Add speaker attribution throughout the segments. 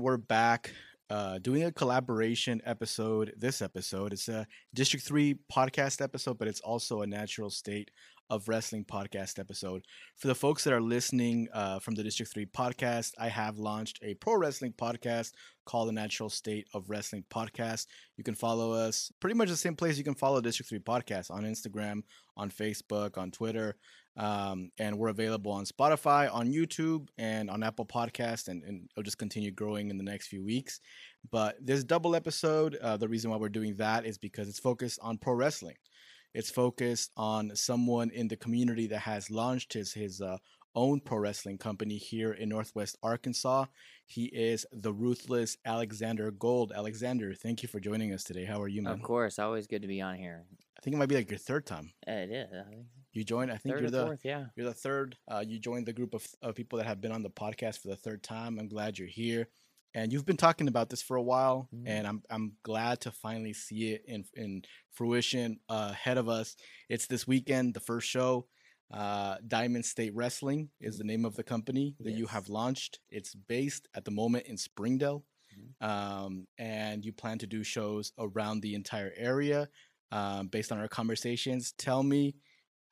Speaker 1: We're back uh, doing a collaboration episode. This episode it's a District 3 podcast episode, but it's also a natural state of wrestling podcast episode. For the folks that are listening uh, from the District 3 podcast, I have launched a pro wrestling podcast called the Natural State of Wrestling Podcast. You can follow us pretty much the same place you can follow District 3 podcast on Instagram, on Facebook, on Twitter. Um, and we're available on Spotify, on YouTube, and on Apple Podcast, and, and it'll just continue growing in the next few weeks. But this double episode, uh, the reason why we're doing that is because it's focused on pro wrestling. It's focused on someone in the community that has launched his his uh, own pro wrestling company here in Northwest Arkansas. He is the ruthless Alexander Gold. Alexander, thank you for joining us today. How are you, man?
Speaker 2: Of course, always good to be on here.
Speaker 1: I think it might be like your third time.
Speaker 2: It is.
Speaker 1: You joined. I think
Speaker 2: third
Speaker 1: you're the
Speaker 2: fourth, yeah.
Speaker 1: you're the third. Uh, you joined the group of, of people that have been on the podcast for the third time. I'm glad you're here, and you've been talking about this for a while,
Speaker 2: Mhm.
Speaker 1: and I'm I'm glad to finally see it in in fruition uh, ahead of us. It's this weekend, the first show. Uh, Diamond State Wrestling is the name of the company that you have launched. It's based at the moment in Springdale,
Speaker 2: Mhm.
Speaker 1: um, and you plan to do shows around the entire area. Um, based on our conversations, tell me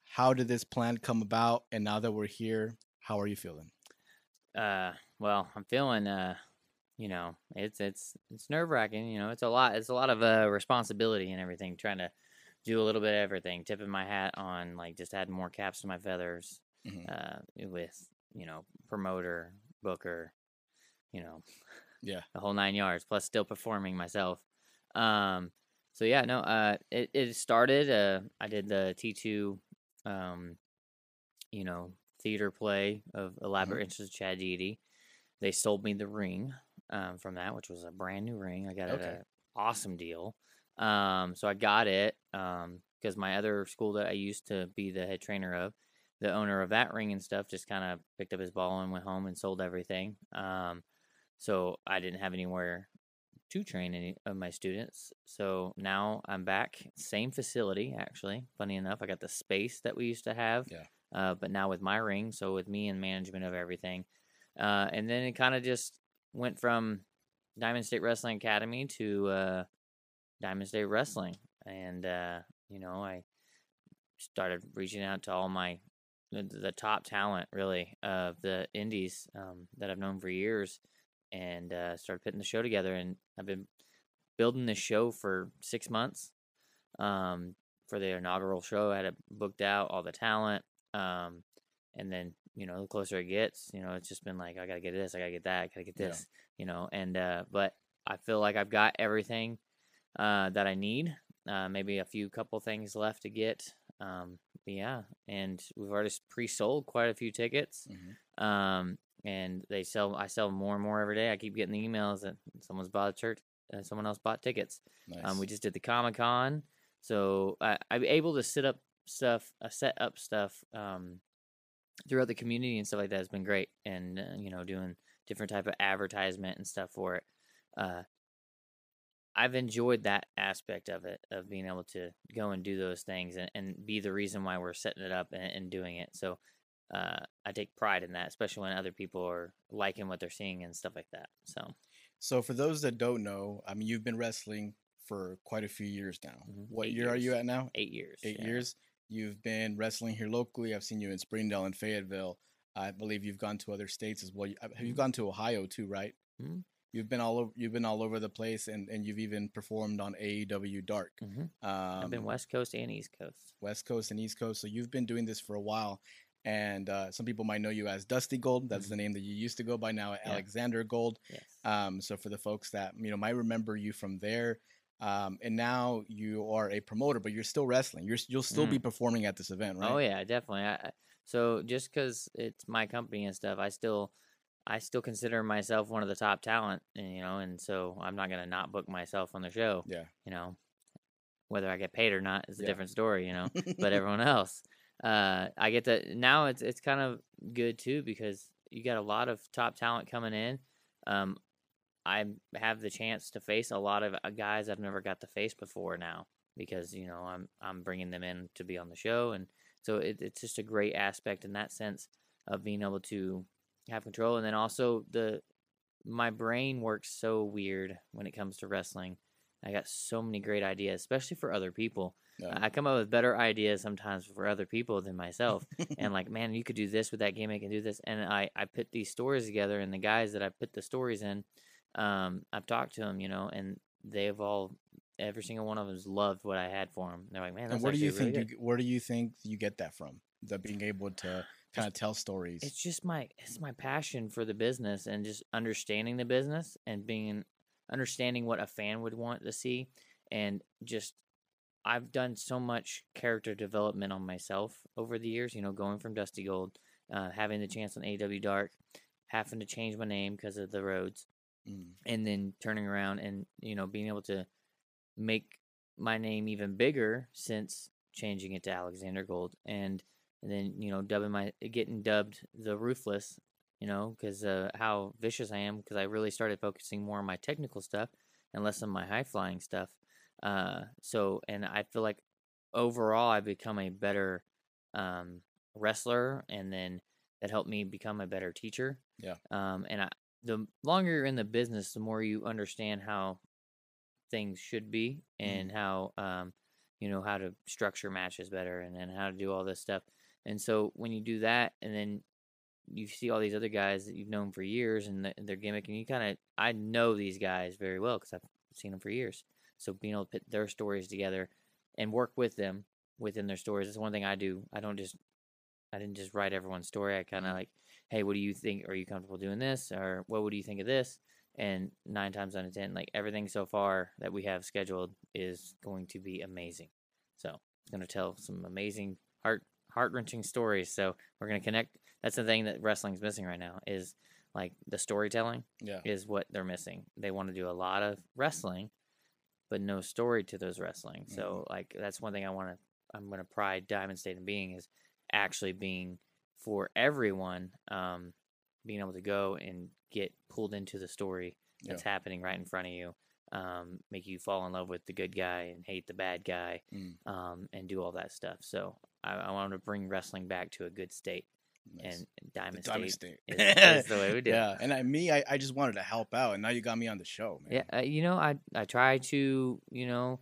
Speaker 1: how did this plan come about? And now that we're here, how are you feeling?
Speaker 2: Uh, well, I'm feeling. Uh, you know, it's it's it's nerve wracking. You know, it's a lot. It's a lot of uh responsibility and everything. Trying to do a little bit of everything. Tipping my hat on like just adding more caps to my feathers.
Speaker 1: Mhm.
Speaker 2: Uh, with you know promoter, booker, you know,
Speaker 1: Yeah.
Speaker 2: the whole nine yards. Plus still performing myself. Um. So yeah, no. Uh, it it started. Uh, I did the T two. Um, you know, theater play of Elaborate Entrance of Chad Deity. They sold me the ring um, from that, which was a brand new ring. I got
Speaker 1: Okay.
Speaker 2: an awesome deal. Um, so I got it because my other school that I used to be the head trainer of, the owner of that ring and stuff, just kind of picked up his ball and went home and sold everything. Um, so I didn't have anywhere to train any of my students. So now I'm back, same facility actually. Funny enough, I got the space that we used to have.
Speaker 1: Yeah.
Speaker 2: Uh, but now with my ring, so with me and management of everything, uh, and then it kind of just went from Diamond State Wrestling Academy to uh, Diamond State Wrestling, and uh, you know I started reaching out to all my the, the top talent really of the indies um, that I've known for years, and uh, started putting the show together. And I've been building this show for six months. Um, for the inaugural show, I had it booked out, all the talent, um, and then you know the closer it gets, you know it's just been like I gotta get this, I gotta get that, I gotta get
Speaker 1: Yeah.
Speaker 2: this, you know. And uh, but I feel like I've got everything uh, that I need. Uh, maybe a few couple things left to get. Um, but yeah, and we've already pre-sold quite a few tickets.
Speaker 1: Mhm.
Speaker 2: Um, and they sell. I sell more and more every day. I keep getting the emails that someone's bought a church, uh, someone else bought tickets.
Speaker 1: Nice.
Speaker 2: Um, we just did the Comic Con, so I, I'm able to sit up stuff, uh, set up stuff um, throughout the community and stuff like that. has been great, and uh, you know, doing different type of advertisement and stuff for it. Uh, I've enjoyed that aspect of it, of being able to go and do those things and, and be the reason why we're setting it up and, and doing it. So uh, I take pride in that, especially when other people are liking what they're seeing and stuff like that. So
Speaker 1: so for those that don't know, I mean, you've been wrestling for quite a few years now.
Speaker 2: Mhm.
Speaker 1: What
Speaker 2: Eight
Speaker 1: year are you at now?
Speaker 2: eight years.
Speaker 1: Eight
Speaker 2: yeah.
Speaker 1: years. You've been wrestling here locally. I've seen you in Springdale and Fayetteville. I believe you've gone to other states as well. Have you
Speaker 2: Mhm.
Speaker 1: gone to Ohio too? Right.
Speaker 2: Mhm.
Speaker 1: You've been all over. You've been all over the place, and, and you've even performed on AEW Dark.
Speaker 2: hmm
Speaker 1: Um,
Speaker 2: I've been West Coast and East Coast.
Speaker 1: West Coast and East Coast. So you've been doing this for a while. And uh, some people might know you as Dusty Gold. That's
Speaker 2: Mhm.
Speaker 1: the name that you used to go by now,
Speaker 2: Yeah.
Speaker 1: Alexander Gold.
Speaker 2: Yes.
Speaker 1: Um, so for the folks that you know might remember you from there, um, and now you are a promoter, but you're still wrestling. You're you'll still be performing at this event, right?
Speaker 2: Oh yeah, definitely. I, I- so just because it's my company and stuff, I still, I still consider myself one of the top talent, and, you know, and so I'm not gonna not book myself on the show.
Speaker 1: Yeah.
Speaker 2: You know, whether I get paid or not is a
Speaker 1: Yeah.
Speaker 2: different story. You know, but everyone else, uh, I get to now. It's it's kind of good too because you got a lot of top talent coming in. Um, I have the chance to face a lot of uh, guys I've never got to face before now because you know I'm I'm bringing them in to be on the show, and so it, it's just a great aspect in that sense of being able to have control, and then also the my brain works so weird when it comes to wrestling. I got so many great ideas, especially for other people.
Speaker 1: Yeah.
Speaker 2: I come up with better ideas sometimes for other people than myself. and like, man, you could do this with that gimmick and can do this. And I, I put these stories together, and the guys that I put the stories in, um, I've talked to them, you know, and they've all, every single one of them has loved what I had for them. They're like, man, that's
Speaker 1: and where do you
Speaker 2: really
Speaker 1: think you, where do you think you get that from? The being able to kind of tell stories.
Speaker 2: it's just my it's my passion for the business and just understanding the business and being understanding what a fan would want to see and just I've done so much character development on myself over the years, you know, going from Dusty Gold, uh, having the chance on AEW Dark, having to change my name because of the Rhodes,
Speaker 1: Mm.
Speaker 2: and then turning around and you know being able to make my name even bigger since changing it to Alexander Gold and and then you know dubbing my getting dubbed the ruthless you know because uh, how vicious I am because I really started focusing more on my technical stuff and less on my high flying stuff uh so and I feel like overall I've become a better um wrestler and then that helped me become a better teacher
Speaker 1: Yeah.
Speaker 2: um and I the longer you're in the business, the more you understand how things should be and how um, you know how to structure matches better and then how to do all this stuff. And so when you do that, and then you see all these other guys that you've known for years and the, their gimmick, and you kind of I know these guys very well because I've seen them for years. So being able to put their stories together and work with them within their stories is one thing I do. I don't just I didn't just write everyone's story. I kind of mm-hmm. like, hey, what do you think? Are you comfortable doing this? Or what would you think of this? And nine times out of ten, like everything so far that we have scheduled is going to be amazing. So it's going to tell some amazing heart heart wrenching stories. So we're going to connect. That's the thing that wrestling's missing right now is like the storytelling
Speaker 1: Yeah.
Speaker 2: is what they're missing. They want to do a lot of wrestling, but no story to those wrestling. So like that's one thing I want to I'm going to pride Diamond State in being is actually being for everyone um being able to go and get pulled into the story that's happening right in front of you um make you fall in love with the good guy and hate the bad guy
Speaker 1: Mm.
Speaker 2: um and do all that stuff so i, I want to bring wrestling back to a good state
Speaker 1: Nice.
Speaker 2: and
Speaker 1: The
Speaker 2: diamond,
Speaker 1: Diamond
Speaker 2: state,
Speaker 1: State.
Speaker 2: is, is the way we do
Speaker 1: yeah, and I, me, I, I just wanted to help out, and now you got me on the show, man.
Speaker 2: Yeah, uh, you know, I I try to, you know,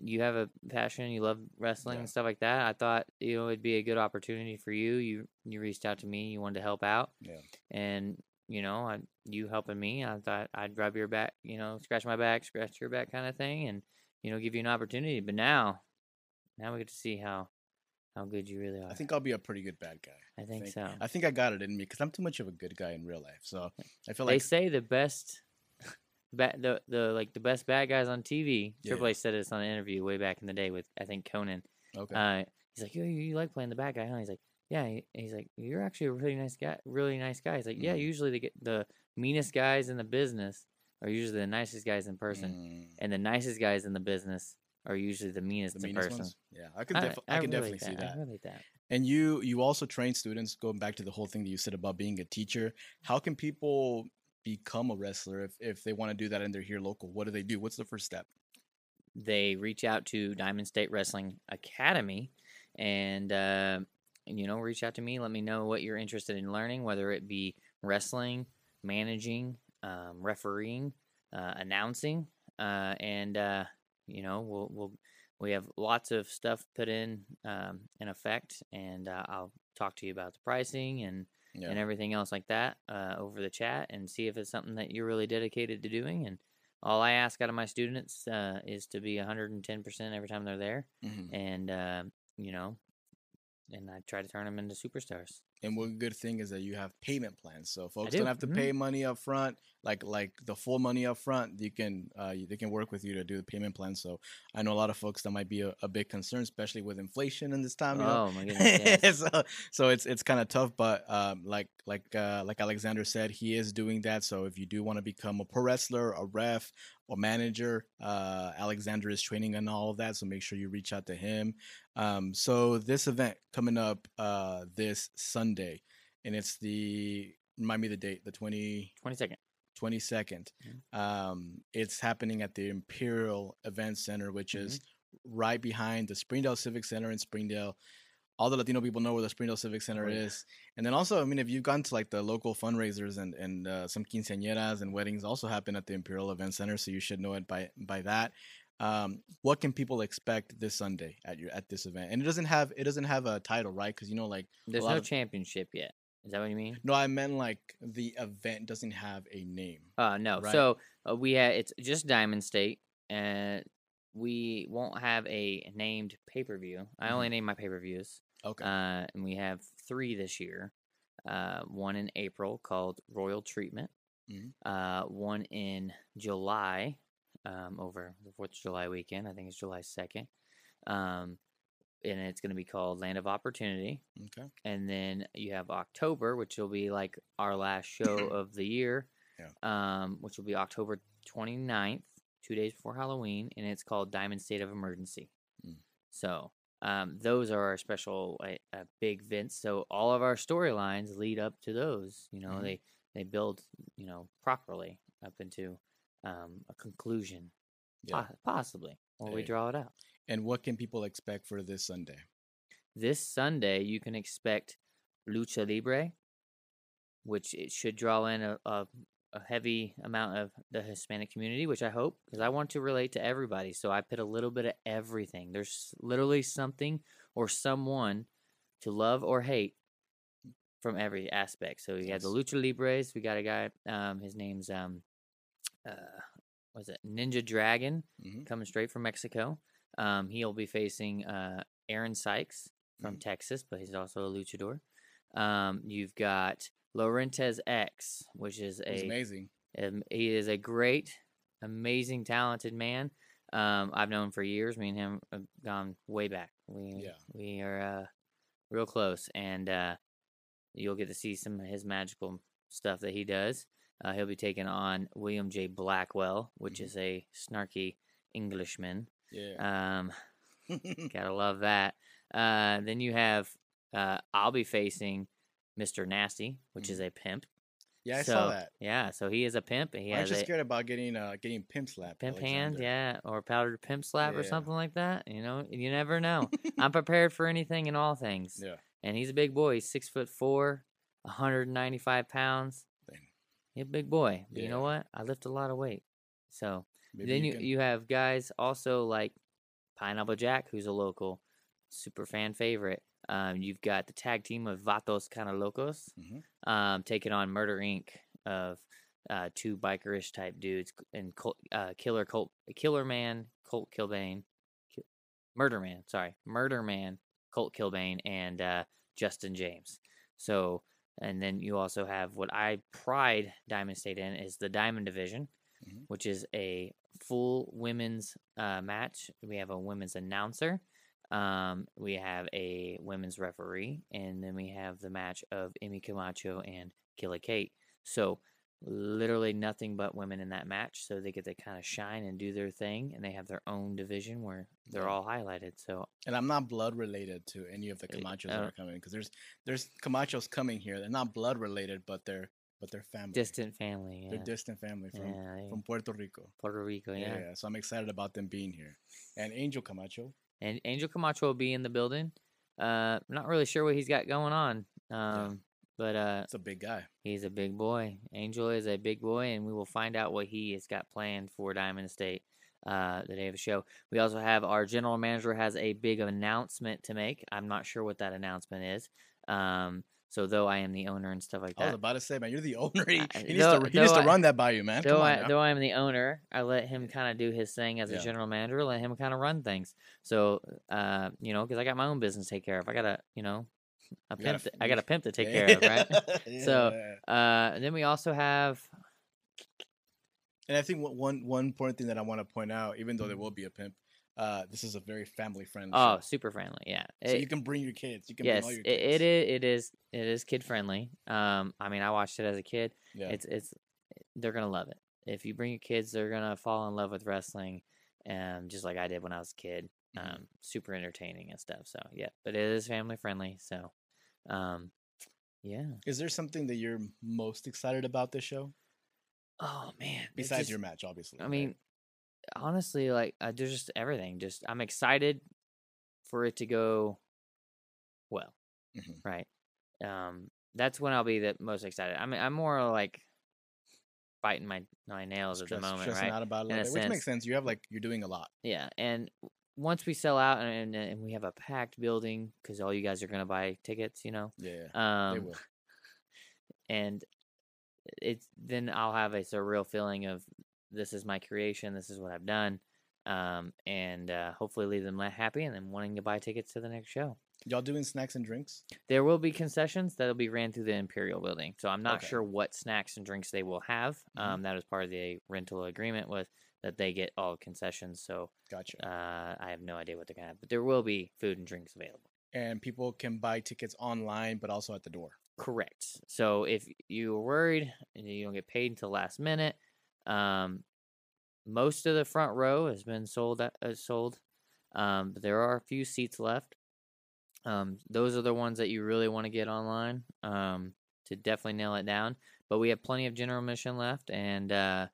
Speaker 2: you have a passion, you love wrestling
Speaker 1: Yeah.
Speaker 2: and stuff like that. I thought, you know, it'd be a good opportunity for you. You you reached out to me, you wanted to help out.
Speaker 1: Yeah.
Speaker 2: And, you know, I you helping me, I thought I'd rub your back, you know, scratch my back, scratch your back kind of thing and, you know, give you an opportunity. But now now we get to see how how good you really are.
Speaker 1: I think I'll be a pretty good bad guy.
Speaker 2: I think so.
Speaker 1: I think I got it in me because I'm too much of a good guy in real life. So I feel like they
Speaker 2: say the best ba- the the like the best bad guys on TV.
Speaker 1: Yeah,
Speaker 2: Triple
Speaker 1: yeah.
Speaker 2: H said this on an interview way back in the day with I think Conan.
Speaker 1: okay,
Speaker 2: Uh, he's like, you, you like playing the bad guy?" Huh? He's like, "Yeah." He- He's like, "You're actually a really nice guy. Really nice guy." He's like, "Yeah."
Speaker 1: Mhm.
Speaker 2: Usually get the meanest guys in the business are usually the nicest guys in person,
Speaker 1: Mm,
Speaker 2: and the nicest guys in the business are usually the meanest
Speaker 1: the meanest
Speaker 2: person.
Speaker 1: ones. Yeah, I can,
Speaker 2: I,
Speaker 1: def- I, can definitely
Speaker 2: relate
Speaker 1: see that.
Speaker 2: I relate that.
Speaker 1: And you you also train students. Going back to the whole thing that you said about being a teacher, how can people become a wrestler if if they want to do that and they're here local? What do they do? What's the first step?
Speaker 2: they reach out to Diamond State Wrestling Academy and, uh, you know, reach out to me. Let me know what you're interested in learning, whether it be wrestling, managing, um, refereeing, uh, announcing, uh, and, uh, you know, we'll, we'll, we have lots of stuff put in, um, in effect, and uh, I'll talk to you about the pricing and,
Speaker 1: Yeah,
Speaker 2: and everything else like that uh, over the chat and see if it's something that you're really dedicated to doing. And all I ask out of my students uh, is to be 110% every time they're there.
Speaker 1: mhm.
Speaker 2: And, uh, you know, and I try to turn them into superstars.
Speaker 1: And one good thing is that you have payment plans, so folks
Speaker 2: do,
Speaker 1: don't have to
Speaker 2: mhm.
Speaker 1: pay money up front, like like the full money up front. You can uh, they can work with you to do the payment plan. So I know a lot of folks that might be a, a big concern, especially with inflation in this time. You know?
Speaker 2: oh, my goodness. Yes.
Speaker 1: so so it's it's kind of tough, but um, like like uh, like Alexander said, he is doing that. So if you do want to become a pro wrestler, a ref, or manager, uh, Alexander is training on all of that. So make sure you reach out to him. Um, so this event coming up uh, this Sunday, and it's the remind me the date, the 20,
Speaker 2: 22nd.
Speaker 1: 22nd.
Speaker 2: Mhm.
Speaker 1: Um, it's happening at the Imperial Event Center, which is right behind the Springdale Civic Center in Springdale. all the Latino people know where the Springdale Civic Center
Speaker 2: Oh, yeah.
Speaker 1: is. And then also, I mean, if you've gone to like the local fundraisers and and uh, some quinceañeras and weddings also happen at the Imperial Event Center, so you should know it by by that. Um, what can people expect this Sunday at your at this event? And it doesn't have it doesn't have a title, right? Because you know, like
Speaker 2: There's no
Speaker 1: of-
Speaker 2: championship yet. Is that what you mean?
Speaker 1: no, I meant like the event doesn't have a name.
Speaker 2: Uh no.
Speaker 1: Right.
Speaker 2: So uh, we have it's just Diamond State, and we won't have a named pay per view. I only name my pay per views,
Speaker 1: Okay.
Speaker 2: uh, and we have three this year. Uh, one in April called Royal Treatment.
Speaker 1: Mhm.
Speaker 2: Uh, one in July, um, over the Fourth of July weekend. I think it's July second. Um, and it's going to be called Land of Opportunity
Speaker 1: okay.
Speaker 2: and then you have October, which will be like our last show of the year, Yeah. um, which will be October 29th, two days before Halloween, and it's called Diamond State of Emergency.
Speaker 1: Mm.
Speaker 2: So um, those are our special uh, uh, big events. So all of our storylines lead up to those. You know,
Speaker 1: Mhm.
Speaker 2: they they build you know properly up into um, a conclusion,
Speaker 1: Yeah.
Speaker 2: po- possibly, or we draw it out.
Speaker 1: And what can people expect for this Sunday?
Speaker 2: this Sunday you can expect lucha libre, which it should draw in a, a, a heavy amount of the Hispanic community, which I hope because I want to relate to everybody. So I put a little bit of everything. There's literally something or someone to love or hate from every aspect. So we have the lucha libres. We got a guy. Um, his name's um, uh, was it Ninja Dragon?
Speaker 1: Mhm.
Speaker 2: coming straight from Mexico. Um, he'll be facing uh, Aaron Sykes from
Speaker 1: Mhm.
Speaker 2: Texas, but he's also a luchador. Um, you've got Laurentez X, which is a
Speaker 1: amazing.
Speaker 2: um, he is a great, amazing, talented man. Um, I've known for years. Me and him have gone way back. We
Speaker 1: Yeah.
Speaker 2: we are uh, real close, and uh, you'll get to see some of his magical stuff that he does. Uh, he'll be taking on William J. Blackwell, which
Speaker 1: Mhm.
Speaker 2: is a snarky Englishman.
Speaker 1: Yeah.
Speaker 2: Um, gotta love that. Uh, then you have uh, I'll be facing Mr. Nasty, which is a pimp.
Speaker 1: yeah, I
Speaker 2: so,
Speaker 1: saw that.
Speaker 2: Yeah, so he is a pimp. and He
Speaker 1: you
Speaker 2: a
Speaker 1: scared about getting uh getting pimp slapped?
Speaker 2: pimp hand, yeah, or powdered pimp slap or something like that. You know, you never know. I'm prepared for anything and all things.
Speaker 1: Yeah.
Speaker 2: And he's a big boy. He's six foot four, 195 pounds. He's a big boy. But you know what? I lift a lot of weight. So
Speaker 1: Maybe
Speaker 2: then you,
Speaker 1: can-
Speaker 2: you have guys also like Pineapple Jack, who's a local super fan favorite. Um, you've got the tag team of Vatos of Locos
Speaker 1: Mhm.
Speaker 2: um, taking on Murder Inc. of uh, two bikerish type dudes and Col- uh, Killer Colt, Killer Man, Colt Kilbane, Ki- Murder Man, sorry, Murder Man, Colt Kilbane, and uh, Justin James. So, and then you also have what I pride Diamond State in is the Diamond Division,
Speaker 1: Mhm.
Speaker 2: which is a full women's uh, match. We have a women's announcer. Um, we have a women's referee, and then we have the match of Emmy Camacho and Killa Kate. So literally nothing but women in that match. So they get to kind of shine and do their thing, and they have their own division where they're all highlighted. So
Speaker 1: And I'm not blood related to any of the
Speaker 2: Uh,
Speaker 1: Camachos that are coming because there's there's Camachos coming here. They're not blood related, but they're but they're family.
Speaker 2: distant family,
Speaker 1: They're distant family from
Speaker 2: yeah, they-
Speaker 1: from Puerto Rico.
Speaker 2: Puerto Rico,
Speaker 1: Yeah.
Speaker 2: yeah.
Speaker 1: So I'm excited about them being here. And Angel Camacho.
Speaker 2: And Angel Camacho will be in the building. Uh, not really sure what he's got going on. Um, but uh,
Speaker 1: it's a big guy.
Speaker 2: He's a big boy. Angel is a big boy, and we will find out what he has got planned for Diamond State uh, the day of the show. We also have our general manager has a big announcement to make. I'm not sure what that announcement is. Um, so though I am the owner and stuff like that.
Speaker 1: I was about to say, man, you're the owner. He, he needs
Speaker 2: though-
Speaker 1: to he needs
Speaker 2: though
Speaker 1: to run that by you, man.
Speaker 2: though
Speaker 1: on
Speaker 2: I though I am the owner, I let him kind of do his thing as a general manager. Let him kind of run things. So uh, you know, because I got my own business to take care of. I gotta you know, a
Speaker 1: You gotta
Speaker 2: to- I got a pimp to take care of, right? So, Uh, and then we also have
Speaker 1: And I think one- one important thing that I want to point out, even though there
Speaker 2: Mm-hmm.
Speaker 1: will be a pimp, uh, this is a very family friendly.
Speaker 2: oh,
Speaker 1: show.
Speaker 2: super friendly. Yeah.
Speaker 1: so
Speaker 2: It-
Speaker 1: you can bring your kids. You can
Speaker 2: yes,
Speaker 1: bring all your kids.
Speaker 2: it is. It is. It is kid friendly. Um, I mean, I watched it as a kid.
Speaker 1: Yeah.
Speaker 2: It's it's they're gonna love it. If you bring your kids, they're gonna fall in love with wrestling, um, just like I did when I was a kid. Um,
Speaker 1: Mhm.
Speaker 2: super entertaining and stuff. So yeah, but it is family friendly. So, um, yeah.
Speaker 1: Is there something that you're most excited about this show
Speaker 2: Oh man.
Speaker 1: besides
Speaker 2: just-
Speaker 1: your match, obviously?
Speaker 2: I
Speaker 1: right?
Speaker 2: mean, honestly, like uh, there's just everything. Just I'm excited for it to go well.
Speaker 1: Mhm.
Speaker 2: right? Um, that's when I'll be the most excited. I mean, I'm more like biting my my nails at the moment,
Speaker 1: stressing
Speaker 2: right?
Speaker 1: out about it, a
Speaker 2: In a
Speaker 1: little bit, which makes
Speaker 2: sense.
Speaker 1: sense. You have like you're doing a lot.
Speaker 2: Yeah, and once we sell out and and, we have a packed building because all you guys are gonna buy tickets, you know.
Speaker 1: Yeah, yeah, they
Speaker 2: Um,
Speaker 1: will.
Speaker 2: and it's then I'll have a surreal feeling of this is my creation, this is what I've done, um, and uh, hopefully leave them happy and then wanting to buy tickets to the next show.
Speaker 1: Y'all doing snacks and drinks?
Speaker 2: There will be concessions that'll be ran through the Imperial building, so I'm not
Speaker 1: Okay.
Speaker 2: sure what snacks and drinks they will have.
Speaker 1: Mhm.
Speaker 2: Um, that was part of the rental agreement with that they get all concessions. So
Speaker 1: Gotcha.
Speaker 2: uh, I have no idea what they're gonna have, but there will be food and drinks available.
Speaker 1: and people can buy tickets online, but also at the door.
Speaker 2: Correct. So if you were worried and you don't get paid until last minute, um, most of the front row has been sold. Uh, sold, um, but there are a few seats left. Um, those are the ones that you really want to get online um, to definitely nail it down. But we have plenty of general mission left, and uh,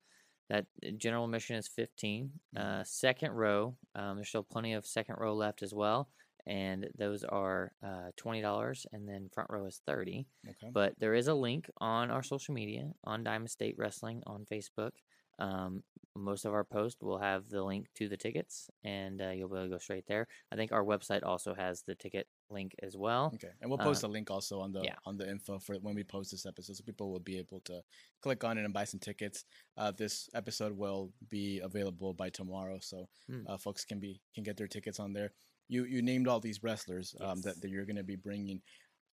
Speaker 2: that general mission is 15.
Speaker 1: Mhm.
Speaker 2: Uh, second row, um, there's still plenty of second row left as well, and those are uh, $20, and then front row is 30
Speaker 1: Okay.
Speaker 2: but there is a link on our social media on Diamond State Wrestling on Facebook. Um, most of our posts will have the link to the tickets, and uh, you'll be able to go straight there. I think our website also has the ticket link as well.
Speaker 1: Okay, and we'll
Speaker 2: Uh,
Speaker 1: post a link also on the
Speaker 2: yeah.
Speaker 1: on the info for when we post this episode, so people will be able to click on it and buy some tickets. Uh, this episode will be available by tomorrow, so
Speaker 2: Hmm.
Speaker 1: uh, folks can be can get their tickets on there. You you named all these wrestlers um, that,
Speaker 2: Yes.
Speaker 1: that you're going to be bringing.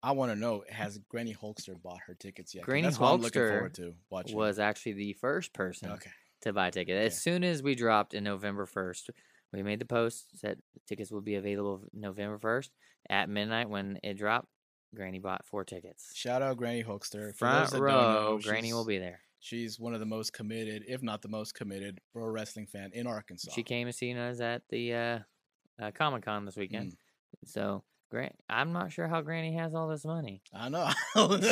Speaker 1: I want to know has Granny Hulkster bought her tickets yet?
Speaker 2: Granny
Speaker 1: that's what I'm looking
Speaker 2: Hulkster
Speaker 1: forward to watching.
Speaker 2: Was actually the first person
Speaker 1: okay.
Speaker 2: to buy a ticket. As soon as we dropped in November 1st, we made the post that tickets will be available November 1st at midnight when it dropped. Granny bought four tickets.
Speaker 1: Shout out Granny Hulkster. For
Speaker 2: Front
Speaker 1: those that don't
Speaker 2: row,
Speaker 1: know,
Speaker 2: Granny will be there.
Speaker 1: She's one of the most committed, if not the most committed, pro wrestling fan in Arkansas.
Speaker 2: She came to see us at the uh, uh, Comic Con this weekend.
Speaker 1: Mm.
Speaker 2: So, Gran- I'm not sure how Granny has all this money.
Speaker 1: I know.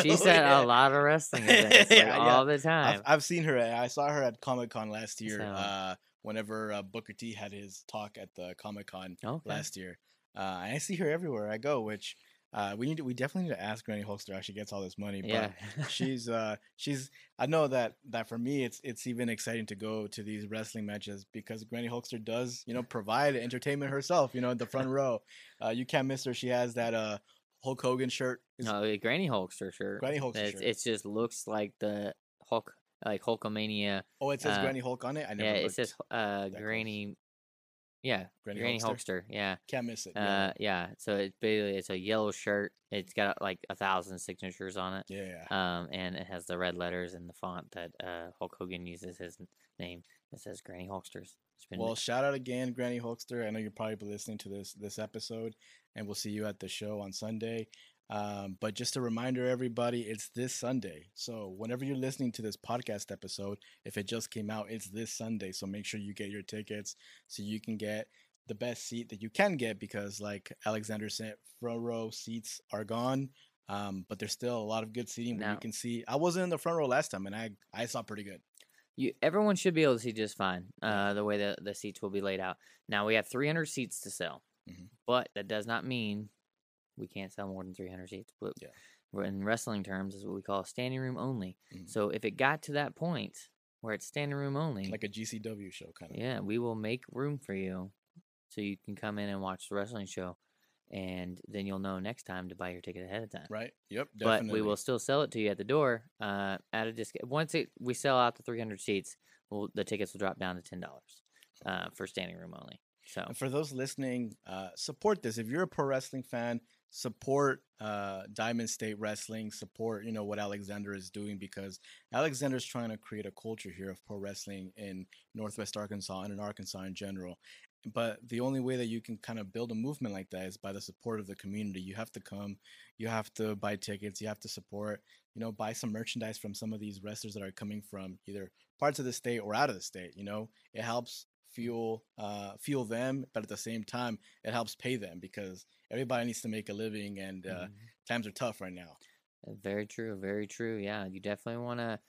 Speaker 2: She's at
Speaker 1: Yeah.
Speaker 2: a lot of wrestling events like,
Speaker 1: Yeah, yeah.
Speaker 2: all the time.
Speaker 1: I've, I've seen her. I saw her at Comic Con last year.
Speaker 2: So-
Speaker 1: Uh, whenever uh, Booker T had his talk at the Comic Con
Speaker 2: okay.
Speaker 1: last year, uh, and I see her everywhere I go. Which uh, we need. To, we definitely need to ask Granny Hulkster how she gets all this money.
Speaker 2: yeah.
Speaker 1: But she's. Uh, she's. I know that that for me, it's it's even exciting to go to these wrestling matches because Granny Hulkster does, you know, provide entertainment herself. You know, in the front row, uh, you can't miss her. She has that uh, Hulk Hogan shirt. Is-
Speaker 2: no, Granny Hulkster shirt.
Speaker 1: Granny Hulkster
Speaker 2: It's,
Speaker 1: shirt.
Speaker 2: it just looks like the Hulk, like Hulkamania.
Speaker 1: oh, it says
Speaker 2: uh,
Speaker 1: Granny Hulk on it. I never
Speaker 2: Yeah, it says uh. Granny. Yeah,
Speaker 1: Granny,
Speaker 2: Granny
Speaker 1: Hulkster.
Speaker 2: Hulkster. Yeah.
Speaker 1: Can't miss it.
Speaker 2: Uh, yeah. So it's basically it's a yellow shirt. It's got like a thousand signatures on it.
Speaker 1: yeah.
Speaker 2: Um, and it has the red letters and the font that uh, Hulk Hogan uses his name. It says Granny Hulksters.
Speaker 1: Well, shout out again, Granny Hulkster. I know you're probably listening to this this episode, and we'll see you at the show on Sunday. Um, but just a reminder, everybody, it's this Sunday. So whenever you're listening to this podcast episode, if it just came out, it's this Sunday. So make sure you get your tickets so you can get the best seat that you can get because, like Alexander said, front row seats are gone. Um, but there's still a lot of good seating where you can see. I wasn't in the front row last time, and I I saw pretty good.
Speaker 2: you, everyone should be able to see just fine. Uh, the way the the seats will be laid out. Now we have 300 seats to sell,
Speaker 1: Mhm.
Speaker 2: but that does not mean we can't sell more than 300 seats. But
Speaker 1: Yeah.
Speaker 2: in wrestling terms, is what we call standing room only.
Speaker 1: Mhm.
Speaker 2: So if it got to that point where it's standing room only,
Speaker 1: Like a GCW show, kind of.
Speaker 2: yeah, we will make room for you, so you can come in and watch the wrestling show, and then you'll know next time to buy your ticket ahead of time.
Speaker 1: Right? Yep.
Speaker 2: But we will still sell it to you at the door uh, at a discount. Once it, we sell out the 300 seats, we'll, the tickets will drop down to ten dollars uh, for standing room only. So
Speaker 1: And for those listening, uh, support this. If you're a pro wrestling fan, support uh, Diamond State Wrestling. Support you know what Alexander is doing because Alexander's trying to create a culture here of pro wrestling in Northwest Arkansas and in Arkansas in general. But the only way that you can kind of build a movement like that is by the support of the community. You have to come, you have to buy tickets, you have to support, you know, buy some merchandise from some of these wrestlers that are coming from either parts of the state or out of the state. You know, it helps fuel uh, fuel them, but at the same time, it helps pay them because everybody needs to make a living, and uh,
Speaker 2: mhm.
Speaker 1: times are tough right now.
Speaker 2: Uh, very true, very true. Yeah, you definitely want to.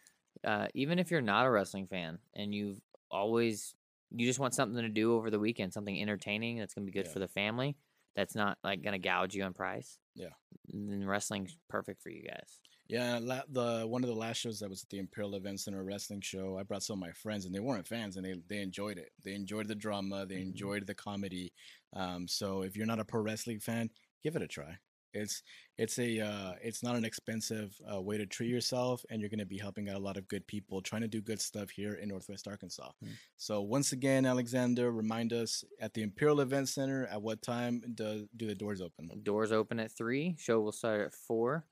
Speaker 2: Uh, even if you're not a wrestling fan and you've always you just want something to do over the weekend, something entertaining that's gonna be good
Speaker 1: Yeah.
Speaker 2: for the family. That's not like gonna gouge you on price.
Speaker 1: Yeah.
Speaker 2: Then wrestling's perfect for you guys.
Speaker 1: Yeah, la- the one of the last shows that was at the Imperial Event Center wrestling show, I brought some of my friends, and they weren't fans, and they they enjoyed it. They enjoyed the drama, they
Speaker 2: Mhm.
Speaker 1: enjoyed the comedy. Um, so if you're not a pro wrestling fan, give it a try. It's it's a uh, it's not an expensive uh, way to treat yourself, and you're going to be helping out a lot of good people trying to do good stuff here in Northwest Arkansas.
Speaker 2: Mm.
Speaker 1: So once again, Alexander, remind us at the Imperial Event Center at what time do, do the doors open?
Speaker 2: Doors open at three. Show will start at four,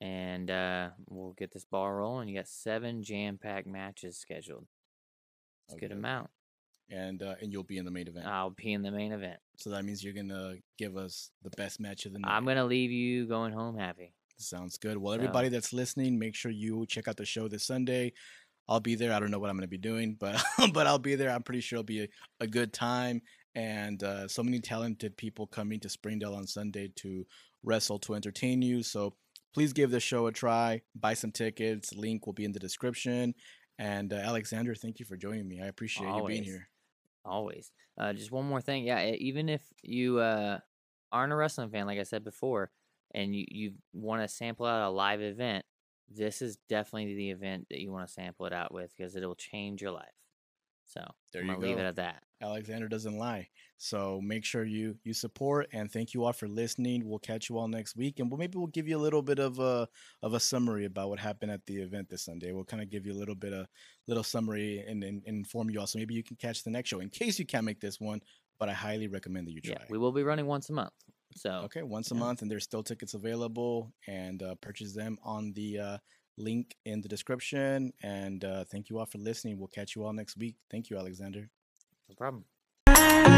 Speaker 2: and uh, we'll get this ball rolling. You got seven jam-packed matches scheduled. It's a good amount.
Speaker 1: And uh, and you'll be in the main event.
Speaker 2: I'll be in the main event.
Speaker 1: So that means you're gonna give us the best match of the night.
Speaker 2: I'm gonna leave you going home happy.
Speaker 1: Sounds good. Well,
Speaker 2: So-
Speaker 1: everybody that's listening, make sure you check out the show this Sunday. I'll be there. I don't know what I'm gonna be doing, but but I'll be there. I'm pretty sure it'll be a, a good time. And uh, so many talented people coming to Springdale on Sunday to wrestle to entertain you. So please give the show a try. Buy some tickets. Link will be in the description. And uh, Alexander, thank you for joining me. I appreciate you being here.
Speaker 2: Always. Uh, just one more thing, yeah. Even if you uh, aren't a wrestling fan, like I said before, and you you want to sample out a live event, this is definitely the event that you want to sample it out with because it'll change your life. So
Speaker 1: There
Speaker 2: I'm
Speaker 1: you
Speaker 2: gonna leave it at that.
Speaker 1: Alexander doesn't lie. So make sure you you support and thank you all for listening. We'll catch you all next week, and we'll maybe we'll give you a little bit of a of a summary about what happened at the event this Sunday. We'll kind of give you a little bit of little summary and, and, and inform you also. Maybe you can catch the next show in case you can't make this one. But I highly recommend that you try.
Speaker 2: Yeah, we will be running once a month. So
Speaker 1: Okay, once a
Speaker 2: Yeah.
Speaker 1: month, and there's still tickets available, and uh, purchase them on the uh, link in the description. And uh, thank you all for listening. We'll catch you all next week. Thank you, Alexander.
Speaker 2: no problem.